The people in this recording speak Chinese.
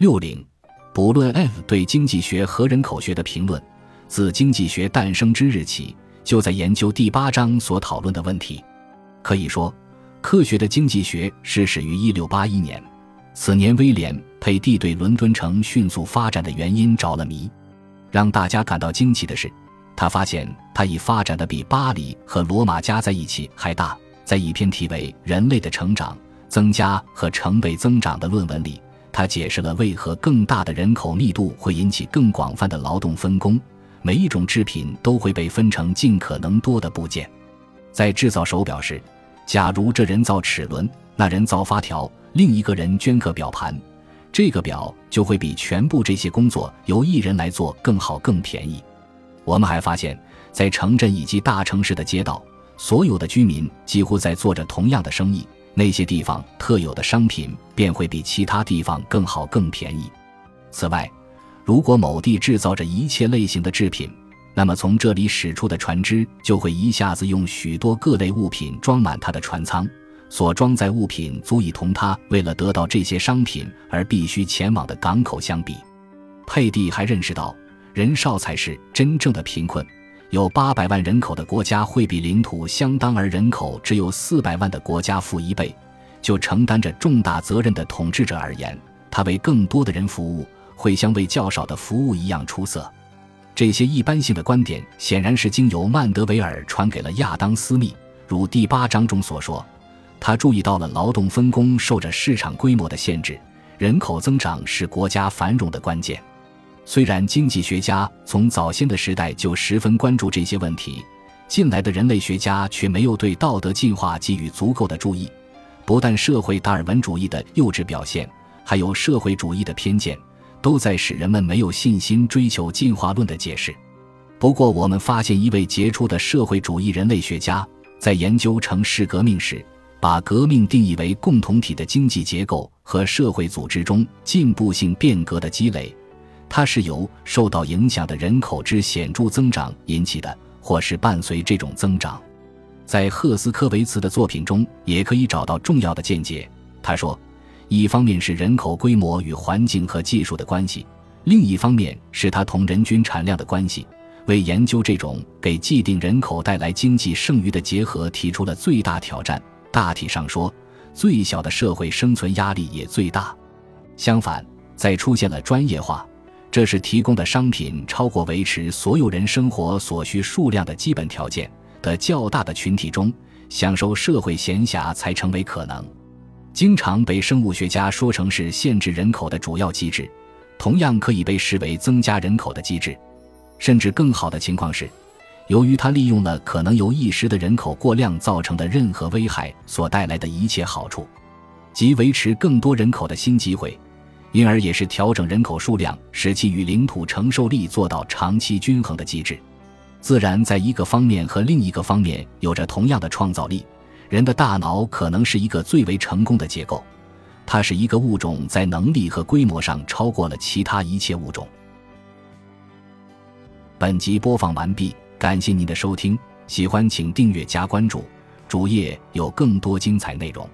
六零，不论 F 对经济学和人口学的评论，自经济学诞生之日起，就在研究第八章所讨论的问题。可以说，科学的经济学是始于一六八一年。此年，威廉·佩蒂对伦敦城迅速发展的原因着了迷。让大家感到惊奇的是，他发现它已发展的比巴黎和罗马加在一起还大。在一篇题为《人类的成长、增加和成倍增长》的论文里。他解释了为何更大的人口密度会引起更广泛的劳动分工，每一种制品都会被分成尽可能多的部件。在制造手表时，假如这人造齿轮，那人造发条，另一个人镌刻表盘，这个表就会比全部这些工作由一人来做更好、更便宜。我们还发现，在城镇以及大城市的街道，所有的居民几乎在做着同样的生意。那些地方特有的商品便会比其他地方更好、更便宜。此外，如果某地制造着一切类型的制品，那么从这里驶出的船只就会一下子用许多各类物品装满它的船舱。所装载物品足以同它为了得到这些商品而必须前往的港口相比。佩蒂还认识到，人少才是真正的贫困。有八百万人口的国家会比领土相当而人口只有四百万的国家富一倍。就承担着重大责任的统治者而言，他为更多的人服务，会像为较少的服务一样出色。这些一般性的观点显然是经由曼德维尔传给了亚当·斯密。如第八章中所说，他注意到了劳动分工受着市场规模的限制，人口增长是国家繁荣的关键。虽然经济学家从早先的时代就十分关注这些问题，近来的人类学家却没有对道德进化给予足够的注意。不但社会达尔文主义的幼稚表现，还有社会主义的偏见，都在使人们没有信心追求进化论的解释。不过，我们发现一位杰出的社会主义人类学家在研究城市革命时，把革命定义为共同体的经济结构和社会组织中进步性变革的积累。它是由受到影响的人口之显著增长引起的，或是伴随这种增长。在赫斯科维茨的作品中，也可以找到重要的见解。他说，一方面是人口规模与环境和技术的关系，另一方面是它同人均产量的关系，为研究这种给既定人口带来经济剩余的结合提出了最大挑战。大体上说，最小的社会生存压力也最大。相反，在出现了专业化。这是提供的商品超过维持所有人生活所需数量的基本条件的较大的群体中，享受社会闲暇才成为可能。经常被生物学家说成是限制人口的主要机制，同样可以被视为增加人口的机制。甚至更好的情况是，由于它利用了可能由一时的人口过量造成的任何危害所带来的一切好处，即维持更多人口的新机会。因而也是调整人口数量，使其与领土承受力做到长期均衡的机制。自然在一个方面和另一个方面有着同样的创造力。人的大脑可能是一个最为成功的结构，它是一个物种在能力和规模上超过了其他一切物种。本集播放完毕，感谢您的收听，喜欢请订阅加关注，主页有更多精彩内容。